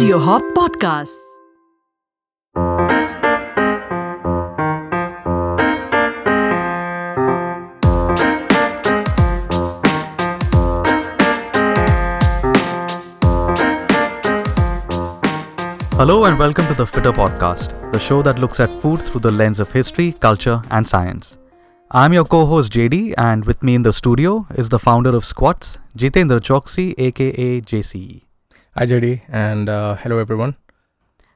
Audio Hop Podcasts. Hello and welcome to the Fittr Podcast, the show that looks at food through the lens of history, culture, and science. I'm your co host JD, and with me in the studio is the founder of Squats, Jitendra Chouksey, aka JC. Hi, JD, and uh, hello, everyone.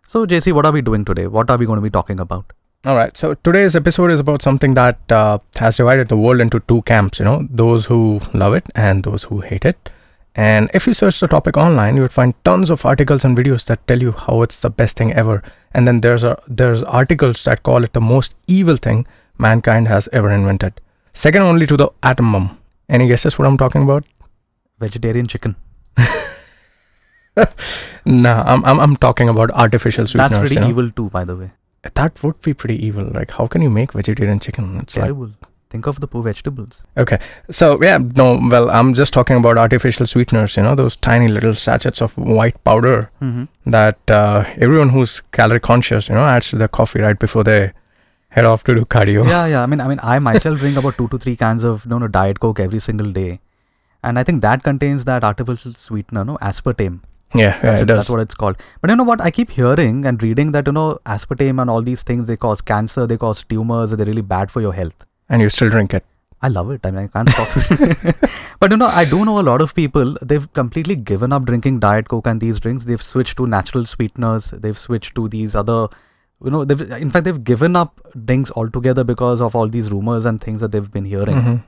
So, JC, what are we doing today? What are we going to be talking about? All right, so today's episode is about something that uh, has divided the world into two camps, you know, those who love it and those who hate it. And if you search the topic online, you would find tons of articles and videos that tell you how it's the best thing ever. And then there's a, there's articles that call it the most evil thing mankind has ever invented. Second only to the atom bomb. Any guesses what I'm talking about? Vegetarian chicken. Nah, I'm, I'm, I'm talking about artificial sweeteners. That's pretty you know? evil, too, by the way. That would be pretty evil. Like, how can you make vegetarian chicken? It's like Terrible. Think of the poor vegetables. Okay. So yeah, no, well, I'm just talking about artificial sweeteners, you know, those tiny little sachets of white powder Mm-hmm. that uh, everyone who's calorie conscious, you know, adds to their coffee right before they head off to do cardio. yeah, yeah. I mean, I mean, I myself drink about two to three cans of no, no diet coke every single day, and I think that contains that artificial sweetener, no aspartame. Yeah, yeah, that's, it that's what it's called. But you know what? I keep hearing and reading that you know aspartame and all these things they cause cancer, they cause tumors, they're really bad for your health. And you still drink it. I love it. I mean, I can't stop it. but you know, I do know a lot of people. They've completely given up drinking diet coke and these drinks. They've switched to natural sweeteners. They've switched to these other. You know, they've in fact they've given up drinks altogether because of all these rumors and things that they've been hearing. Mhm.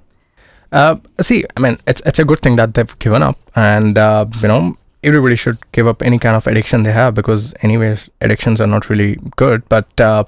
Uh, see, I mean, it's it's a good thing that they've given up, and uh, you know, everybody should give up any kind of addiction they have because, anyways, addictions are not really good. But uh,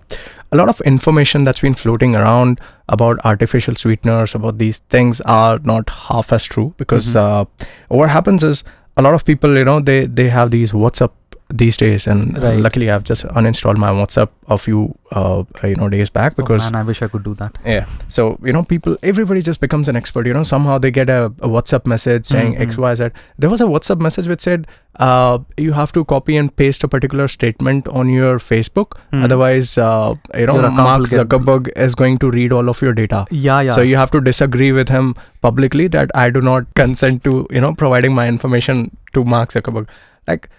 a lot of information that's been floating around about artificial sweeteners, about these things, are not half as true because Mhm. uh, what happens is a lot of people, you know, they they have these WhatsApp these days, and Right. luckily I've just uninstalled my WhatsApp a few uh, you know days back because oh, man, I wish I could do that. yeah. So, you know, people, everybody just becomes an expert. You know, somehow they get a, a WhatsApp message saying Mhm. X, Y, Z. There was a WhatsApp message which said, uh, you have to copy and paste a particular statement on your Facebook. Hmm. Otherwise, uh, you know, Mark Zuckerberg is going to read all of your data. Yeah, yeah. So you have to disagree with him publicly that I do not consent to, you know, providing my information to Mark Zuckerberg. Like,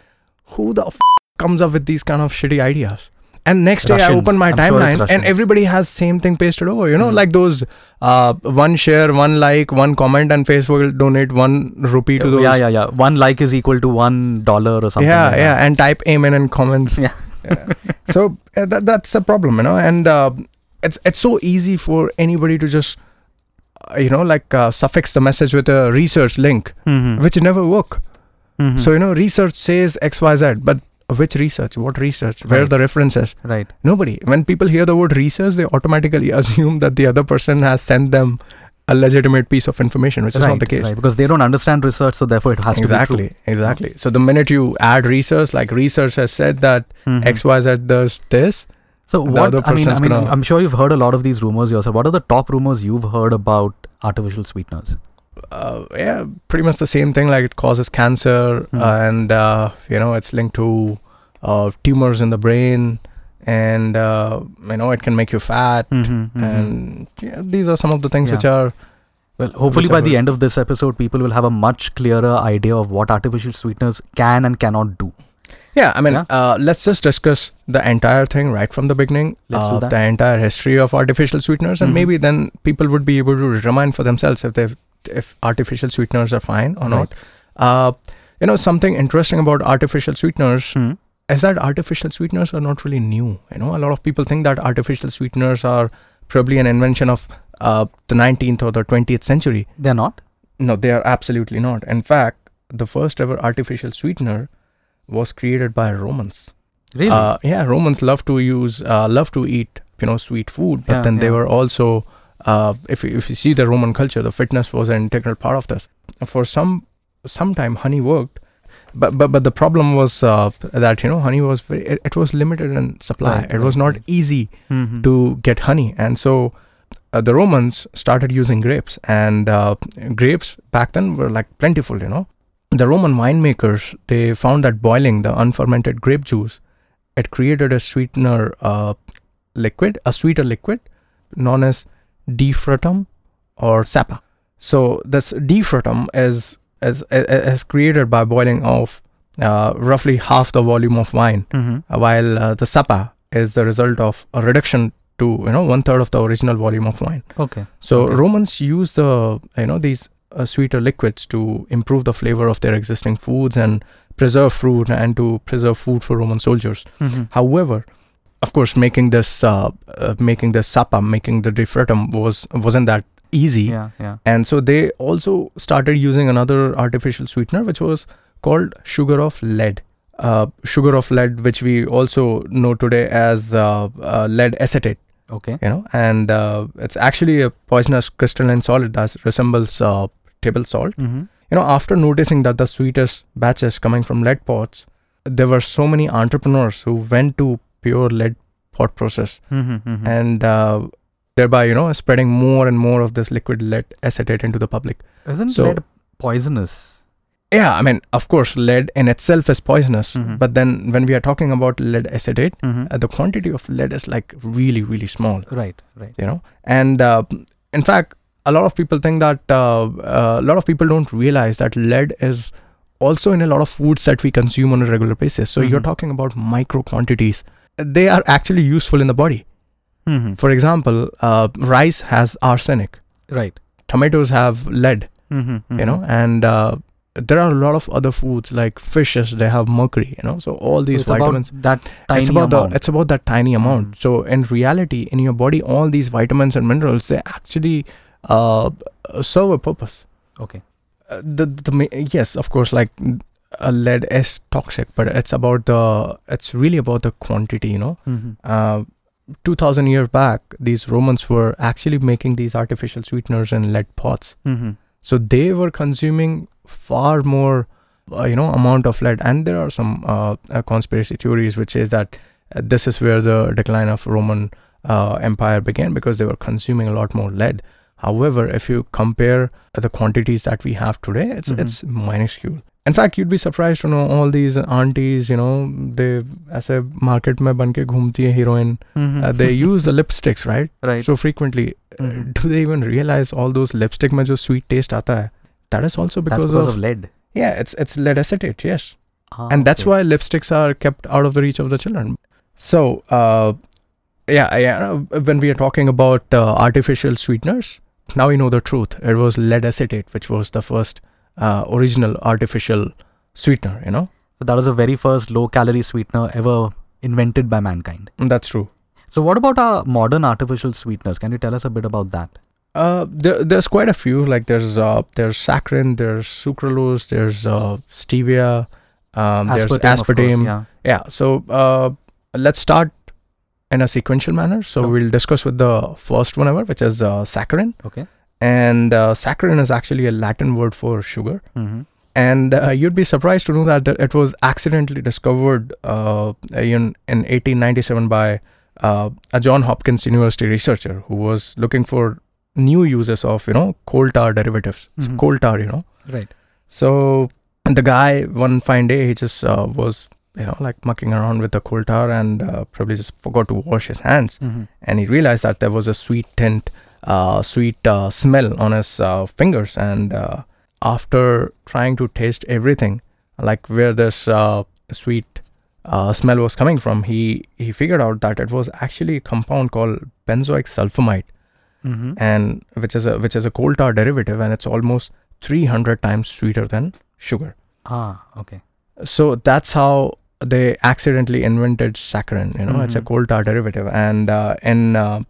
who the f- comes up with these kind of shitty ideas? And next day I open my I'm sure timeline and everybody has same thing pasted over. You know, Mhm. like those uh, one share, one like, one comment, and Facebook will donate one rupee to those. yeah, yeah, yeah. One like is equal to one dollar or something. yeah, like yeah, that. and type amen in comments. Yeah. Yeah. So uh, that, that's a problem, you know, and uh, it's it's so easy for anybody to just, uh, you know, like uh, suffix the message with a research link, Mhm. which never work. Mhm. So you know, research says X Y Z, but which research? What research? Where Right. the references? right. Nobody. When people hear the word research, they automatically assume that the other person has sent them a legitimate piece of information, which is not the case. Right, because they don't understand research, so therefore it has Exactly, to be exactly. So the minute you add research, like research has said that true. Mhm. X Y Z does this, So the what? other I mean, I mean, I'm sure you've heard a lot of these rumors yourself. What are the top rumors you've heard about artificial sweeteners? Uh, yeah, pretty much the same thing. Like it causes cancer, Hmm. and uh, you know it's linked to uh, tumors in the brain, and uh, you know it can make you fat. Mm-hmm, And yeah, these are some of the things which are well, hopefully by the end of this episode, people will have a much clearer idea of what artificial sweeteners can and cannot do. Yeah, I mean, Yeah. Uh, let's just discuss the entire thing right from the beginning. Let's uh, do that. The entire history of artificial sweeteners, and Mhm. maybe then people would be able to determine for themselves if they if artificial sweeteners are fine or not. Uh, you know, something interesting about artificial sweeteners Hmm. is that artificial sweeteners are not really new. You know, a lot of people think that artificial sweeteners are probably an invention of uh, the 19th or the 20th century. They're not. No, they are absolutely not. In fact, the first ever artificial sweetener was created by Romans. Really? Uh, yeah, Romans love to use, uh, love to eat, you know, sweet food. But Yeah, then they were also, uh, if you, if you see the Roman culture, the fitness was an integral part of this. For some some time, honey worked, but but but the problem was uh, that you know honey was very it, it was limited in supply. Right, it was not easy Mhm. to get honey, and so. Uh, the Romans started using grapes, and uh, grapes back then were like plentiful, you know. the Roman winemakers they found that boiling the unfermented grape juice it created a sweetener uh, liquid, a sweeter liquid known as defrutum or sapa. So this defrutum is is, is created by boiling off uh, roughly half the volume of wine, Mm-hmm. uh, while uh, the sapa is the result of a reduction to you know one third of the original volume of wine. Okay. So Okay. Romans use the you know these uh, sweeter liquids to improve the flavor of their existing foods and preserve fruit and to preserve food for Roman soldiers. Mm-hmm. However, of course, making this uh, uh, making this sapa, making the defrutum was wasn't that easy, Yeah. Yeah. and so they also started using another artificial sweetener, which was called sugar of lead. Uh, sugar of lead, which we also know today as uh, uh, lead acetate Okay. you know and uh, it's actually a poisonous crystalline solid that resembles uh, table salt Mm-hmm. you know after noticing that the sweetest batches coming from lead pots there were so many entrepreneurs who went to pure lead pot process Mm-hmm. and uh, thereby you know spreading more and more of this liquid lead acetate into the public Isn't so- lead poisonous? yeah i mean of course lead in itself is poisonous Mhm. but then when we are talking about lead acetate Mm-hmm. uh, the quantity of lead is like really really small right. Right. you know and uh, in fact a lot of people think that uh, uh, a lot of people don't realize that lead is also in a lot of foods that we consume on a regular basis so you're Mhm. talking about micro quantities they are actually useful in the body Mm-hmm. for example uh, rice has arsenic Right. tomatoes have lead Mm-hmm. you know and uh, there are a lot of other foods like fishes they have mercury you know so all these so it's vitamins about that tiny it's about amount. the it's about that tiny amount Mm. so in reality in your body all these vitamins and minerals they actually uh, serve a purpose okay. uh, the, the ma- yes of course like a lead is toxic but it's about the it's really about the quantity you know Mm-hmm. uh, 2000 years back these romans were actually making these artificial sweeteners in lead pots Mm-hmm. so they were consuming far more uh, you know amount of lead and there are some uh, uh, conspiracy theories which says that uh, this is where the decline of roman uh, empire began because they were consuming a lot more lead however if you compare the quantities that we have today it's Mhm. it's minuscule in fact, you'd be surprised to know all these aunties, you know, they as a market mein banke ghumti hai heroine. Mm-hmm. Uh, they use the lipsticks, right? Right. So frequently, uh, mm-hmm. do they even realize all those lipstick mein jo sweet taste aata? That is also because, of, lead. Yeah, it's it's lead acetate, yes. Ah, and that's why lipsticks are kept out of the reach of the children. So, uh, yeah, yeah, when we are talking about artificial sweeteners, now we know the truth. It was lead acetate, which was the first uh, original artificial sweetener you know So that was the very first low calorie sweetener ever invented by mankind. That's true So what about our modern artificial sweeteners? Can you tell us a bit about that? Uh, there, there's quite a few. Like there's uh, there's saccharin, there's sucralose, there's uh, stevia, um, there's of course, aspartame. yeah. Yeah. So uh, let's start in a sequential manner. So we'll discuss with the first one ever, which is uh, saccharin. Okay. And uh, saccharin is actually a Latin word for sugar. Mm-hmm. And uh, you'd be surprised to know that it was accidentally discovered uh, in in 1897 by uh, a John Hopkins University researcher who was looking for new uses of you know coal tar derivatives. So Mhm. coal tar, you know. Right. So the guy one fine day he just uh, was you know like mucking around with the coal tar and uh, probably just forgot to wash his hands Mm-hmm. and he realized that there was a sweet tint, sweet uh, smell on his uh, fingers. And uh, after trying to taste everything, like where this uh, sweet uh, smell was coming from, he he figured out that it was actually a compound called benzoic sulfamide, Mm-hmm. and which is a which is a coal tar derivative, and it's almost 300 times sweeter than sugar. Ah, okay. So that's how they accidentally invented saccharin. You know, it's a Mhm. coal tar derivative, and uh, in uh,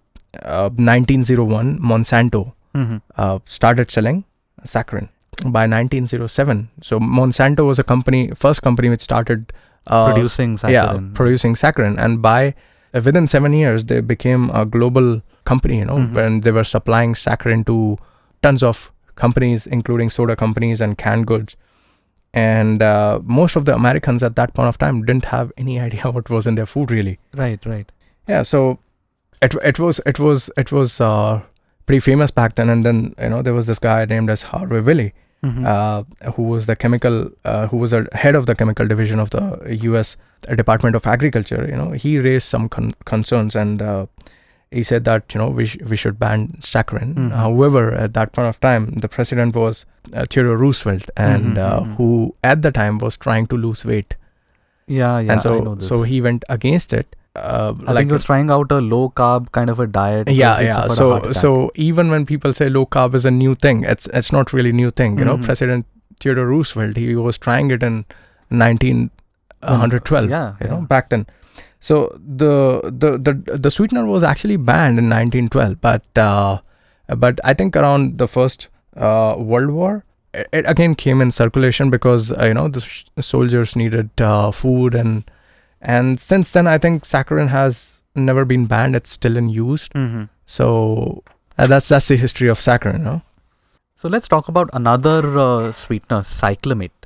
uh, 1901, Monsanto Mm-hmm. uh, started selling saccharin. By 1907, so Monsanto was a company, first company which started uh, Producing yeah, saccharin. producing saccharin, and by uh, within seven years, they became a global company. You know, Mhm. when they were supplying saccharin to tons of companies, including soda companies and canned goods. And uh, most of the Americans at that point of time didn't have any idea what was in their food, really. right, right. Yeah, so it it was it was it was uh, pretty famous back then. And then you know there was this guy named as Harvey Wiley Mhm. uh, who was the chemical, uh, who was a head of the chemical division of the U.S. Department of Agriculture. You know, he raised some con- concerns and uh, he said that you know we sh- we should ban saccharin. Mhm. However, at that point of time, the president was uh, Theodore Roosevelt, and Mhm, uh, mhm. who at the time was trying to lose weight, yeah, yeah. and so I know this. so he went against it. Uh, I think he was trying out a low carb kind of a diet. yeah yeah so so even when people say low carb is a new thing it's it's not really new thing you know Mhm. president theodore roosevelt he was trying it in 1912 yeah, you know yeah. back then so the the the the sweetener was actually banned in 1912 but uh but i think around the first uh world war it, it again came in circulation because uh, you know the sh- soldiers needed uh, food and and since then i think saccharin has never been banned. It's still in use. Mhm. so uh, that's that's the history of saccharin no So let's talk about another uh, sweetener, cyclamate.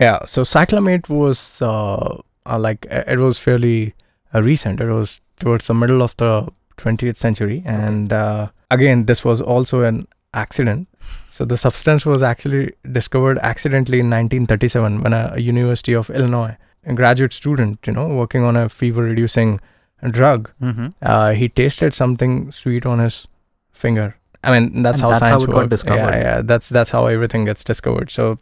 yeah so cyclamate was uh, uh, like uh, it was fairly uh, recent. It was towards the middle of the 20th century. And uh, again this was also an accident. So the substance was actually discovered accidentally in 1937 when a, a university of illinois graduate student you know working on a fever reducing drug Mm-hmm. uh, he tasted something sweet on his finger. I mean, that's And how that's how science got works. discovered. Yeah, yeah, that's that's how everything gets discovered. So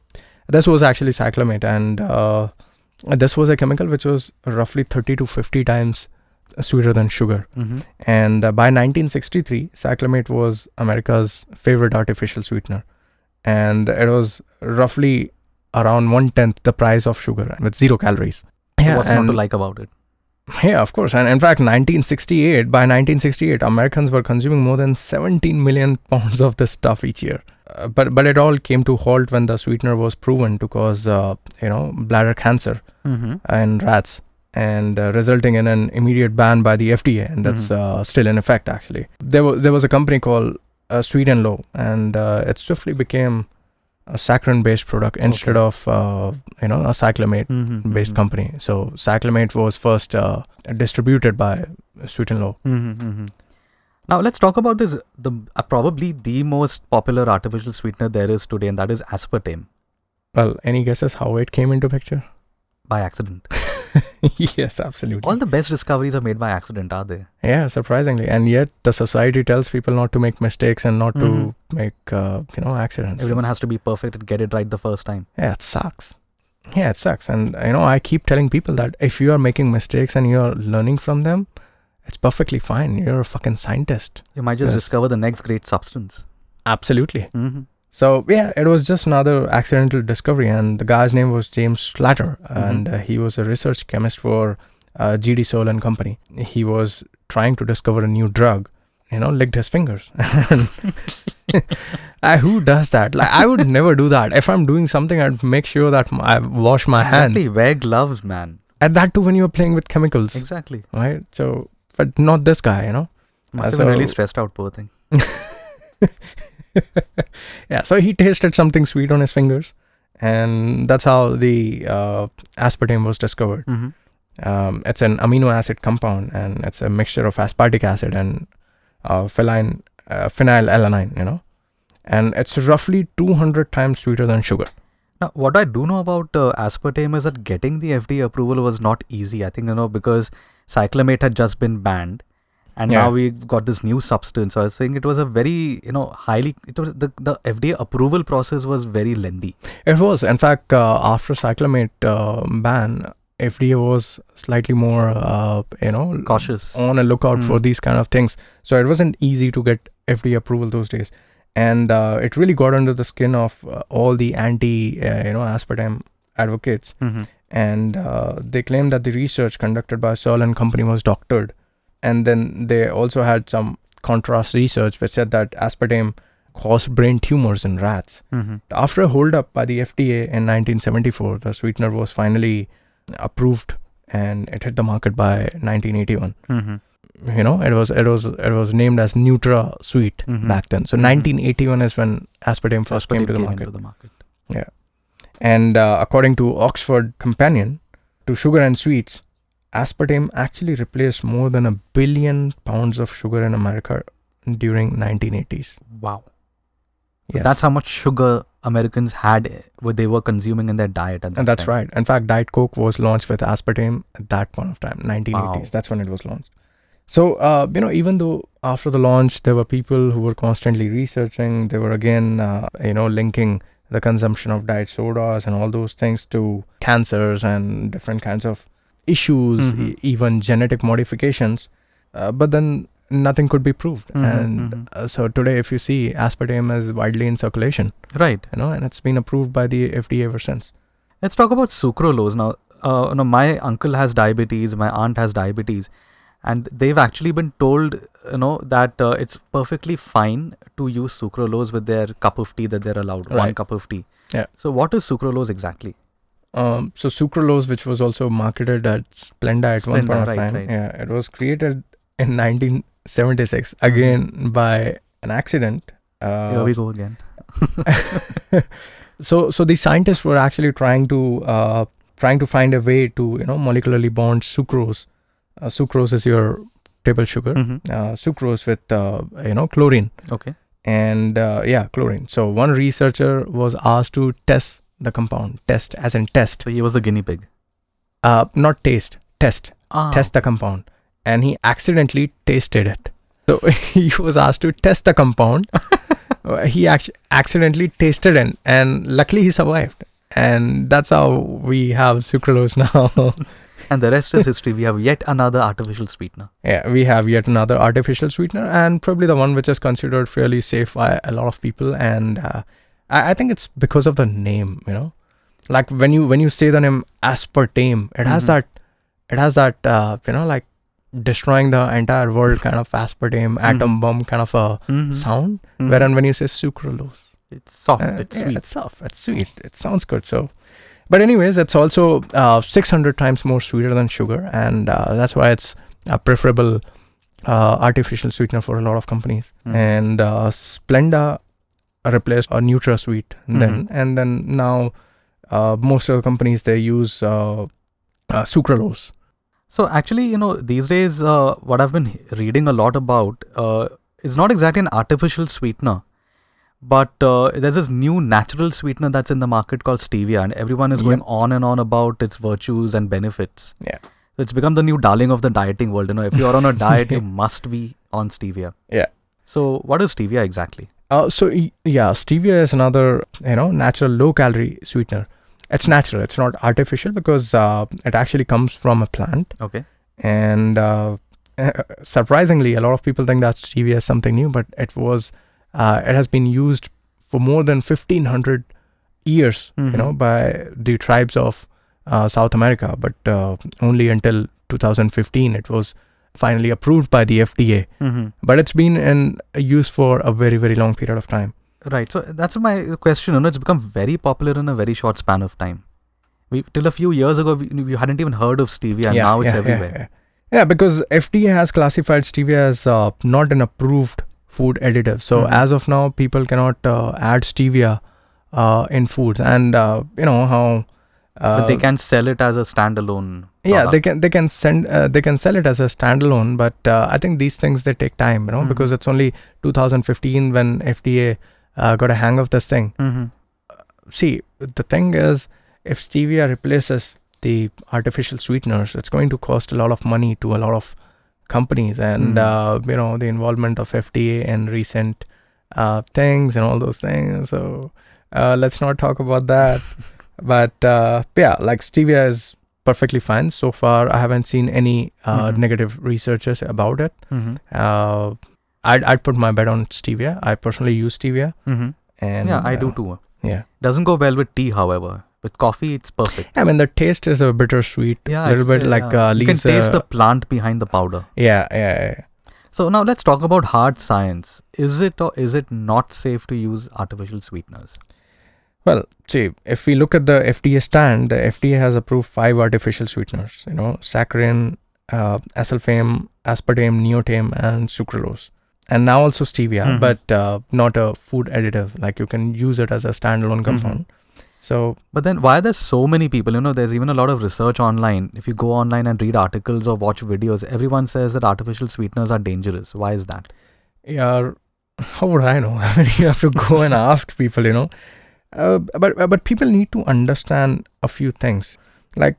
this was actually cyclamate, and uh, this was a chemical which was roughly 30 to 50 times sweeter than sugar. Mm-hmm. And uh, by 1963, cyclamate was America's favorite artificial sweetener, and it was roughly around one tenth the price of sugar with zero calories. Yeah, What's not to like about it? yeah, of course. And in fact, 1968, by 1968, Americans were consuming more than 17 million pounds of this stuff each year. Uh, but but it all came to halt when the sweetener was proven to cause uh, you know bladder cancer Mm-hmm. in rats and uh, resulting in an immediate ban by the FDA and that's uh, still in effect actually. There was there was a company called uh, Sweet and Low and uh, it swiftly became a saccharin based product instead Okay. of uh, you know a cyclamate Mm-hmm. based company. So cyclamate was first uh, distributed by Sweet and Low. Mm-hmm. Now let's talk about this. The uh, probably the most popular artificial sweetener there is today, and that is aspartame Well, any guesses how it came into picture? By accident. yes, absolutely. All the best discoveries are made by accident, are they? yeah, surprisingly, and yet the society tells people not to make mistakes and not Mhm. to make uh, you know accidents. Everyone has to be perfect and get it right the first time. Yeah, it sucks. Yeah, it sucks, and you know I keep telling people that if you are making mistakes and you are learning from them, it's perfectly fine. You're a fucking scientist. You might just Yes. discover the next great substance. Absolutely. Mm-hmm. So yeah, it was just another accidental discovery, and the guy's name was James Schlatter, and uh, he was a research chemist for uh, GD Searle and Company. He was trying to discover a new drug. You know, licked his fingers. uh, who does that? Like, I would never do that. If I'm doing something, I'd make sure that I wash my hands. Exactly. Wear gloves, man. And that too when you're playing with chemicals, Exactly. right? So, but not this guy. You know. Must Uh, have been really stressed out, poor thing. yeah, so he tasted something sweet on his fingers, and that's how the uh, aspartame was discovered. Mm-hmm. Um, it's an amino acid compound, and it's a mixture of aspartic acid and uh, phenyl, uh, phenylalanine, you know, and it's roughly 200 times sweeter than sugar. Now, what I do know about uh, aspartame is that getting the FDA approval was not easy. I think, you know, because cyclamate had just been banned and Yeah. now we got this new substance. So I was saying it was a very, you know, highly, it was the, the FDA approval process was very lengthy. It was, in fact, uh, after cyclamate uh, ban, FDA was slightly more, uh, you know, Cautious. on a lookout for Mm. these kind of things. So it wasn't easy to get FDA approval those days, and uh, it really got under the skin of uh, all the anti, uh, you know, aspartame advocates. Mm-hmm. And uh, they claimed that the research conducted by Searle and Company was doctored, and then they also had some contrast research which said that aspartame caused brain tumors in rats. Mm-hmm. After a holdup by the FDA in 1974, the sweetener was finally approved and it hit the market by 1981 Mm-hmm. you know it was it was it was named as Nutra Sweet Mhm. back then. So Mhm. 1981 is when aspartame first came to the market. the market. And uh, according to Oxford Companion to Sugar and Sweets, aspartame actually replaced more than a billion pounds of sugar in America during 1980s. Wow. Yes. That's how much sugar Americans had, eh, what they were consuming in their diet at that and that's time. right. In fact, Diet Coke was launched with aspartame at that point of time, 1980s. Wow. That's when it was launched. So, uh, you know, even though after the launch, there were people who were constantly researching, they were again, uh, you know, linking the consumption of diet sodas and all those things to cancers and different kinds of issues, Mhm. e- even genetic modifications. Uh, but then nothing could be proved. Mhm, and mhm. Uh, so today, if you see, aspartame is widely in circulation, Right. you know, and it's been approved by the FDA ever since. Let's talk about sucralose now. Uh, you know, my uncle has diabetes, my aunt has diabetes, and they've actually been told, you know, that uh, it's perfectly fine to use sucralose with their cup of tea that they're allowed, one cup of tea. Yeah. So, what is sucralose exactly? Um, so sucralose, which was also marketed at Splenda at one Splenda, point of right, time, right. yeah, it was created in 1976 again by an accident. Uh, Here we go again. so, so the scientists were actually trying to uh, trying to find a way to you know molecularly bond sucrose. Uh, sucrose is your table sugar. Mhm. Uh, sucrose with uh, you know chlorine Okay. and uh, yeah chlorine. So one researcher was asked to test the compound, test as in test, So, he was the guinea pig. uh, not taste, test. Ah. test the compound and he accidentally tasted it so he was asked to test the compound Uh, he actually accidentally tasted it and luckily he survived and that's how we have sucralose now And the rest is history. We have yet another artificial sweetener. yeah we have yet another artificial sweetener and probably the one which is considered fairly safe by a lot of people and uh, I, I think it's because of the name you know like when you when you say the name aspartame it has Mhm. that it has that uh, you know like destroying the entire world kind of aspartame atom Mhm. bomb kind of a Mhm. sound Mhm. whereas when you say sucralose it's soft, uh, it's yeah, sweet. it's soft it's sweet it sounds good so but anyways it's also uh, 600 times more sweeter than sugar and uh, that's why it's a preferable uh, artificial sweetener for a lot of companies Mhm. and uh, splenda replaced a nutrasweet then and then now uh, most of the companies they use uh, uh, sucralose So actually, you know, these days, uh, what I've been reading a lot about uh, is not exactly an artificial sweetener, but uh, there's this new natural sweetener that's in the market called stevia, and everyone is going Yep. on and on about its virtues and benefits. Yeah. It's become the new darling of the dieting world. You know, if you are on a diet, you must be on stevia. Yeah. So what is stevia exactly? Uh, so yeah, stevia is another you know natural low calorie sweetener. It's natural. It's not artificial because uh, it actually comes from a plant. Okay. And uh, uh, surprisingly, a lot of people think that stevia is something new, but it was. Uh, it has been used for more than fifteen hundred years. You know, by the tribes of uh, South America, but uh, only until 2015 it was finally approved by the FDA. Mm-hmm. But it's been in use for a very very long period of time. Right. So that's my question. You know, it's become very popular in a very short span of time. We till a few years ago, we, we hadn't even heard of stevia, and now it's everywhere. Yeah, Yeah, because FDA has classified stevia as uh, not an approved food additive. So Mhm. as of now, people cannot uh, add stevia uh, in foods, and uh, you know how. Uh, but they can sell it as a standalone. Yeah, they can they can send uh, they can sell it as a standalone, but uh, I think these things they take time, you know, Mhm. because it's only 2015 when FDA uh, got a hang of this thing. Mhm. see the thing is if stevia replaces the artificial sweeteners it's going to cost a lot of money to a lot of companies and Mm. uh, you know the involvement of fda and recent uh, things and all those things so uh, let's not talk about that but uh, yeah like stevia is perfectly fine so far i haven't seen any uh, Mhm. negative researches about it Mhm. uh, I'd, I'd put my bet on stevia i personally use stevia Mhm. and yeah, I do uh, too. yeah Doesn't go well with tea, however. With coffee, it's perfect. I mean, the taste is a bittersweet, Yeah, a little bit yeah, like yeah. uh, you can taste uh, the plant behind the powder. yeah, yeah, yeah. So now let's talk about hard science. Is it or is it not safe to use artificial sweeteners? Well, see, if we look at the FDA stand, the FDA has approved five artificial sweeteners. You know, saccharin, uh, aspartame, neotame, and sucralose, and now also stevia, Mhm. but uh, not a food additive. Like you can use it as a standalone Mhm. compound. So But then why there's so many people? You know, there's even a lot of research online. If you go online and read articles or watch videos, everyone says that artificial sweeteners are dangerous. Why is that? yeah, how would I know? I mean, you have to go and ask people, you know. Uh, but uh, but people need to understand a few things. Like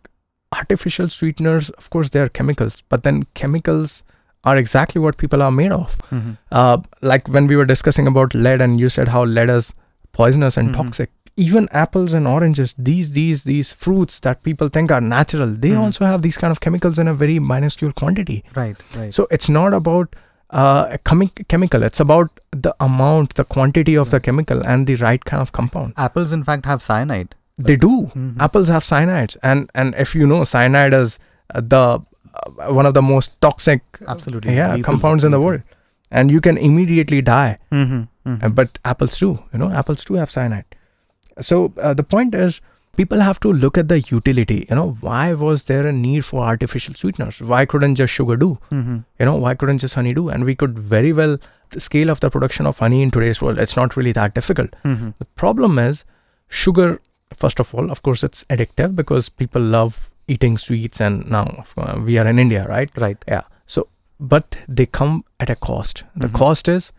artificial sweeteners, of course, they are chemicals, but then chemicals are exactly what people are made of. Mm-hmm. Uh, like when we were discussing about lead, and you said how lead is poisonous and Mhm. toxic. Even apples and oranges, these these these fruits that people think are natural, they Mhm. also have these kind of chemicals in a very minuscule quantity. Right, right. So it's not about uh, a chemi- chemical. It's about the amount, the quantity of the chemical, and the right kind of compound. apples, in fact, have cyanide. They do. Mhm. Apples have cyanides, and and if you know, cyanide is uh, the uh, one of the most toxic Absolutely. yeah lethal, compounds in the world, and you can immediately die. Mm-hmm. mm-hmm. Uh, but apples do. You know, apples do have cyanide. So uh, the point is. People have to look at the utility. You know, why was there a need for artificial sweeteners? Why couldn't just sugar do? Mm-hmm. you know why couldn't just honey do and we could very well the scale of the production of honey in today's world it's not really that difficult Mm-hmm. the problem is sugar first of all of course it's addictive because people love eating sweets and now we are in india right Right. yeah so but they come at a cost the Mhm. cost is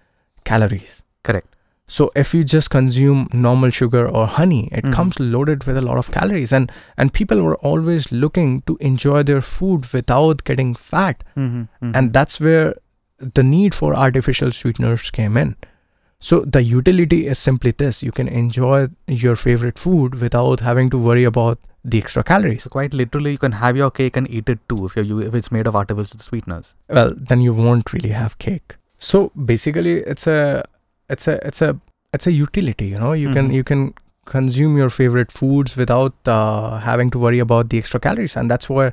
calories Correct. So if you just consume normal sugar or honey it Mhm. comes loaded with a lot of calories. And and people were always looking to enjoy their food without getting fat. Mm-hmm. and that's where the need for artificial sweeteners came in. So the utility is simply this. You can enjoy your favorite food without having to worry about the extra calories. So quite literally, you can have your cake and eat it too if you if it's made of artificial sweeteners. well then you won't really have cake. So basically it's a it's a it's a it's a utility you know you can Mhm. you can consume your favorite foods without uh, having to worry about the extra calories and that's where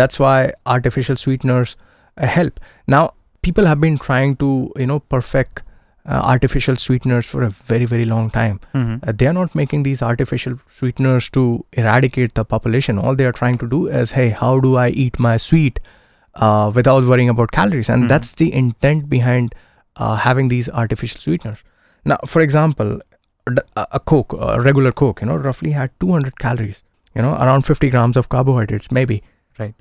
that's why artificial sweeteners uh, help now people have been trying to you know perfect uh, artificial sweeteners for a very very long time Mm-hmm. uh, they are not making these artificial sweeteners to eradicate the population all they are trying to do is hey how do i eat my sweet uh, without worrying about calories and Mhm. that's the intent behind uh, having these artificial sweeteners now for example a coke a regular coke you know roughly had 200 calories you know around 50 grams of carbohydrates maybe Right.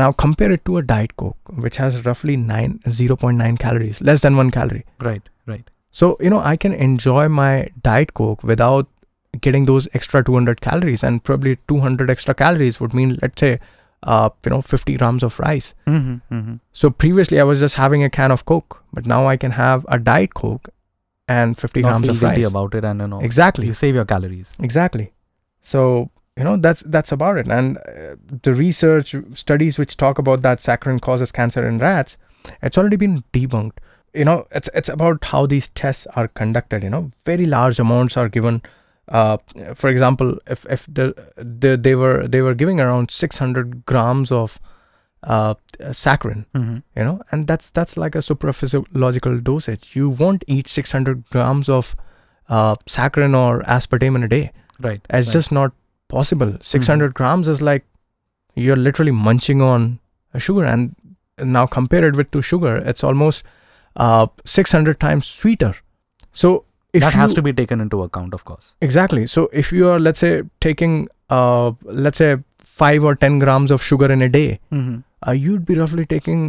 Now compare it to a diet coke which has roughly 9 0.9 calories less than 1 calorie Right, right. so, you know, I can enjoy my Diet Coke without getting those extra 200 calories, and probably 200 extra calories would mean, let's say, uh, you know, 50 grams of rice. Mm-hmm. Mm-hmm. So previously I was just having a can of Coke, but now I can have a Diet Coke and 50 Not grams of rice. about it, and you know, Exactly, you save your calories. exactly. So you know that's that's about it. And uh, the research studies which talk about that saccharin causes cancer in rats, it's already been debunked. You know, it's it's about how these tests are conducted. You know, very large amounts are given. Uh, for example, if if the, the they were they were giving around 600 grams of uh, saccharin, Mm-hmm. you know, and that's that's like a supraphysiological dosage. You won't eat 600 grams of uh, saccharin or aspartame in a day. Right. It's right. just not possible. 600 grams is like you're literally munching on a sugar, and now compared with to sugar, it's almost uh, 600 times sweeter. So if that has to be taken into account, of course. exactly. So if you are, let's say, taking, uh, let's say, five or 10 grams of sugar in a day, Mm-hmm. uh, you'd be roughly taking,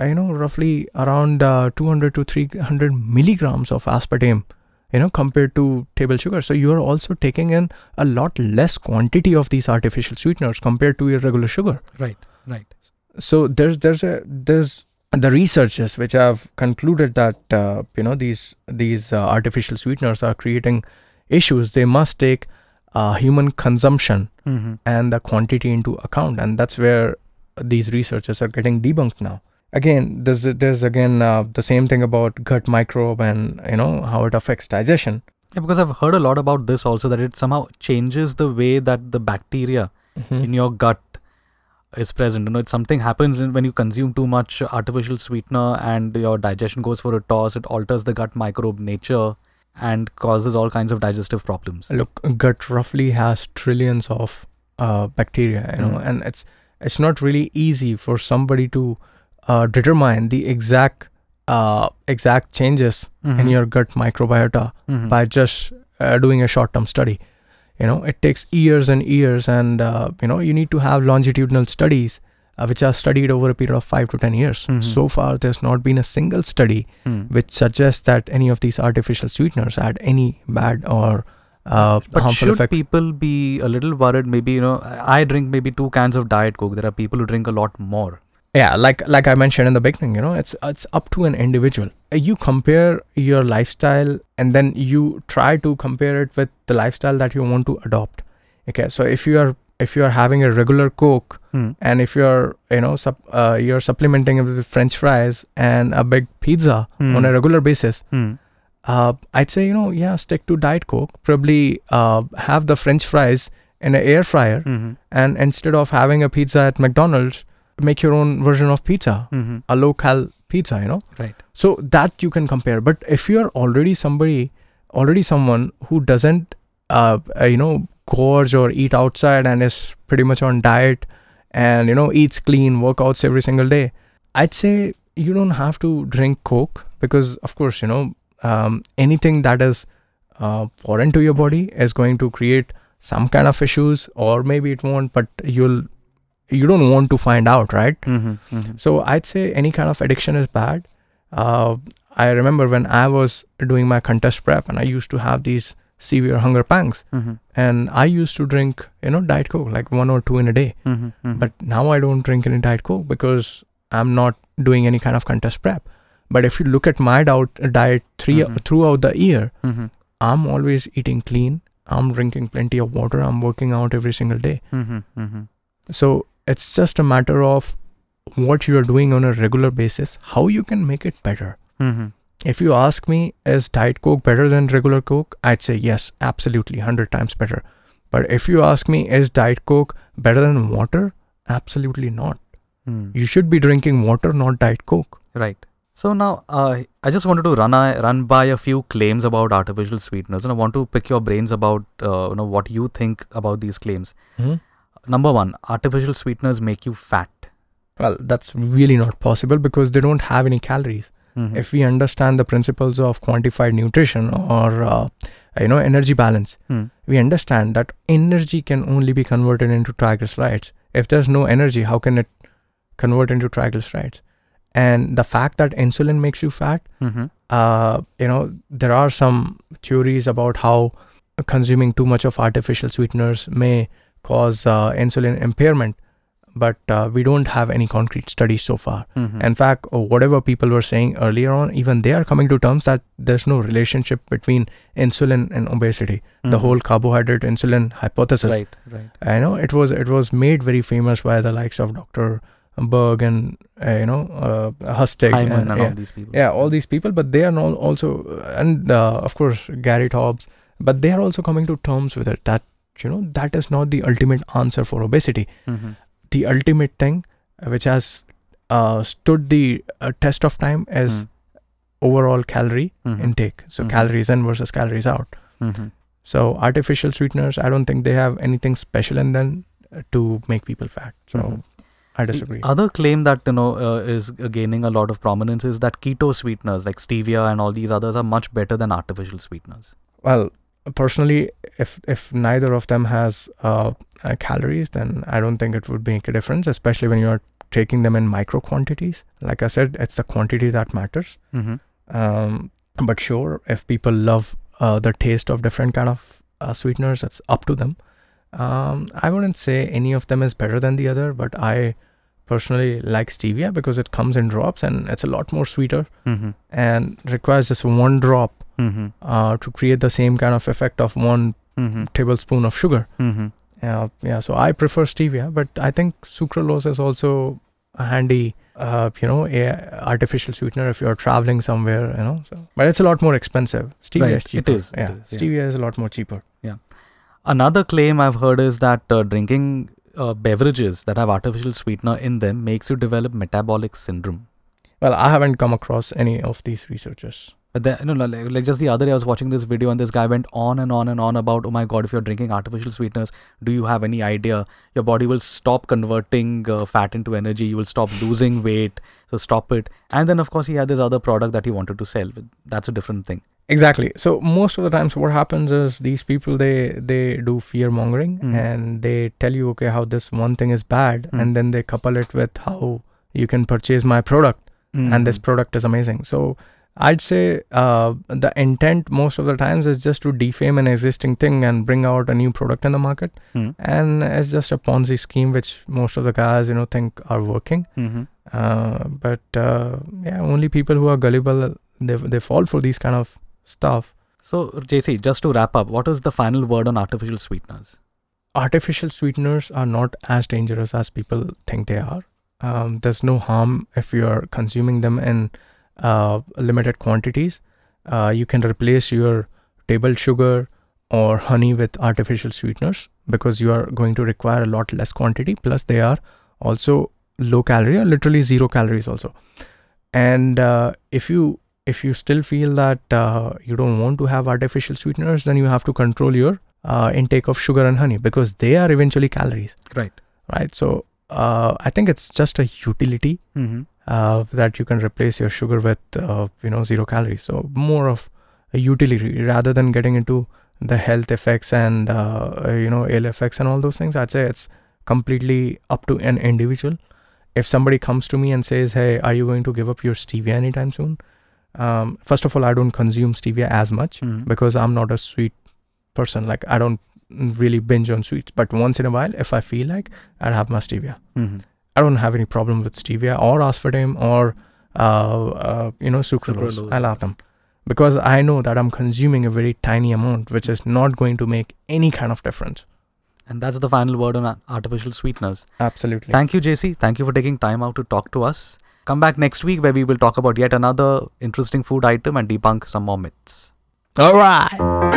you know, roughly around uh, 200 to 300 milligrams of aspartame, you know, compared to table sugar. So you're also taking in a lot less quantity of these artificial sweeteners compared to your regular sugar. Right. Right. So there's there's a there's the researchers which have concluded that uh, you know these these uh, artificial sweeteners are creating issues. They must take uh, human consumption Mm-hmm. and the quantity into account and that's where these researchers are getting debunked now again there's there's again uh, the same thing about gut microbe and you know how it affects digestion Yeah, because I've heard a lot about this also that it somehow changes the way that the bacteria Mhm. in your gut is present. You know, it's something happens in- when you consume too much artificial sweetener and your digestion goes for a toss. It alters the gut microbe nature and causes all kinds of digestive problems. look gut roughly has trillions of uh, bacteria you know Mm. and it's it's not really easy for somebody to uh, determine the exact uh, exact changes in Mhm. your gut microbiota Mhm. by just uh, doing a short term study you know it takes years and years and uh, you know you need to have longitudinal studies uh, which are studied over a period of five to ten years. Mhm. So far, there's not been a single study Hmm. which suggests that any of these artificial sweeteners had any bad or uh, But should effect. people be a little worried? Maybe you know, I drink maybe two cans of Diet Coke. There are people who drink a lot more. Yeah, like like I mentioned in the beginning, you know, it's it's up to an individual. Uh, You compare your lifestyle and then you try to compare it with the lifestyle that you want to adopt. Okay, so if you are if you are having a regular Coke Hmm. and if you're you know sup, uh, you're supplementing it with French fries and a big pizza Hmm. on a regular basis, Hmm. uh, I'd say you know yeah stick to Diet Coke. Probably uh, have the French fries in an air fryer, Hmm. and instead of having a pizza at McDonald's, make your own version of pizza, Hmm. a low cal pizza. You know, Right. so that you can compare. But if you're already somebody, already someone who doesn't, uh, uh, you know, gorge or eat outside and is pretty much on diet, and you know eats clean, workouts every single day, I'd say you don't have to drink Coke because, of course, you know, um, anything that is uh, foreign to your body is going to create some kind of issues, or maybe it won't, but you'll you don't want to find out, right? Hmm. Hmm. So I'd say any kind of addiction is bad. Uh, I remember when I was doing my contest prep and I used to have these severe hunger pangs, Hmm. and I used to drink, you know, Diet Coke like one or two in a day. Hmm. But now I don't drink any Diet Coke because I'm not doing any kind of contest prep. But if you look at my diet, diet three, Mhm. throughout the year, Hmm. I'm always eating clean. I'm drinking plenty of water. I'm working out every single day. Hmm. Hmm. So it's just a matter of what you're doing on a regular basis, how you can make it better. Hmm. If you ask me, is Diet Coke better than regular Coke? I'd say yes, absolutely, 100 times better. But if you ask me, is Diet Coke better than water? Absolutely not. Hmm. You should be drinking water, not Diet Coke. Right. So now, uh, I just wanted to run a, run by a few claims about artificial sweeteners, and I want to pick your brains about uh, you know what you think about these claims. Number one, artificial sweeteners make you fat. Well, that's really not possible because they don't have any calories. Mhm. If we understand the principles of quantified nutrition or uh, you know energy balance, Hmm. we understand that energy can only be converted into triglycerides. If there's no energy, how can it convert into triglycerides? And the fact that insulin makes you fat, Mhm. uh, you know, there are some theories about how consuming too much of artificial sweeteners may cause uh, insulin impairment, but uh, we don't have any concrete studies so far. Mhm. In fact, uh, whatever people were saying earlier on, even they are coming to terms that there's no relationship between insulin and obesity. The Mhm. whole carbohydrate insulin hypothesis. right, right. I know it was it was made very famous by the likes of Dr. Berg and uh, you know uh, Lustig and, and yeah, all these people. yeah, all these people, but they are not also and uh, of course Gary Taubes, but they are also coming to terms with it that you know that is not the ultimate answer for obesity Mhm. the ultimate thing uh, which has uh, stood the uh, test of time is Mm. overall calorie Mhm. intake. So Mhm. calories in versus calories out. Mhm. So artificial sweeteners, I don't think they have anything special in them uh, to make people fat. So Mhm. I The disagree. Other claim that you know uh, is uh, gaining a lot of prominence is that keto sweeteners like stevia and all these others are much better than artificial sweeteners. well, personally, if if neither of them has uh, uh, calories, then I don't think it would make a difference, especially when you're taking them in micro quantities. Like I said, it's the quantity that matters. Mm-hmm. um, but sure if people love uh, the taste of different kind of uh, sweeteners it's up to them um, i wouldn't say any of them is better than the other but i personally like stevia because it comes in drops and it's a lot more sweeter Mm-hmm. and requires just one drop Mm-hmm. uh, to create the same kind of effect of one Mm-hmm. tablespoon of sugar Mm-hmm. uh, yeah so i prefer stevia but i think sucralose is also a handy uh, you know a artificial sweetener if you're traveling somewhere you know so but it's a lot more expensive stevia Right, is cheaper is, it yeah is, yeah. stevia is a lot more cheaper Yeah. Another claim I've heard is that uh, drinking uh, beverages that have artificial sweetener in them makes you develop metabolic syndrome. well i haven't come across any of these researchers But then, no, no, like, like just the other day, I was watching this video and this guy went on and on and on about, oh my god, if you're drinking artificial sweeteners, do you have any idea? Your body will stop converting uh, fat into energy. You will stop losing weight. So stop it. And then, of course, he had this other product that he wanted to sell. That's a different thing. exactly so most of the times what happens is these people they they do fear mongering Mm. and they tell you okay how this one thing is bad Mm. and then they couple it with how you can purchase my product and this product is amazing so i'd say uh, the intent most of the times is just to defame an existing thing and bring out a new product in the market Mm. and it's just a ponzi scheme which most of the guys you know think are working Mhm. uh, but uh, yeah only people who are gullible they, they fall for these kind of stuff So, JC, just to wrap up, what is the final word on artificial sweeteners? artificial sweeteners are not as dangerous as people think they are. Um, there's no harm if you are consuming them in uh, limited quantities. Uh, you can replace your table sugar or honey with artificial sweeteners because you are going to require a lot less quantity. Plus, they are also low calorie or literally zero calories also. And uh, if you if you still feel that uh, you don't want to have artificial sweeteners, then you have to control your uh, intake of sugar and honey because they are eventually calories, Right. right? So uh, I think it's just a utility Mm-hmm. Uh, that you can replace your sugar with, uh, you know, zero calories. So more of a utility rather than getting into the health effects and uh, you know ill effects and all those things. I'd say it's completely up to an individual. If somebody comes to me and says, "Hey, are you going to give up your stevia anytime soon?" Um, first of all, I don't consume stevia as much Mm-hmm. because I'm not a sweet person. Like I don't really binge on sweets, but once in a while, if I feel like, I'd have my stevia. Mm-hmm. I don't have any problem with stevia or aspartame or uh, uh, you know sucralose. Sucralose. I love them because I know that I'm consuming a very tiny amount, which is not going to make any kind of difference. And that's the final word on artificial sweeteners. Absolutely. Thank you, JC. Thank you for taking time out to talk to us. Come back next week where we will talk about yet another interesting food item and debunk some more myths. All right.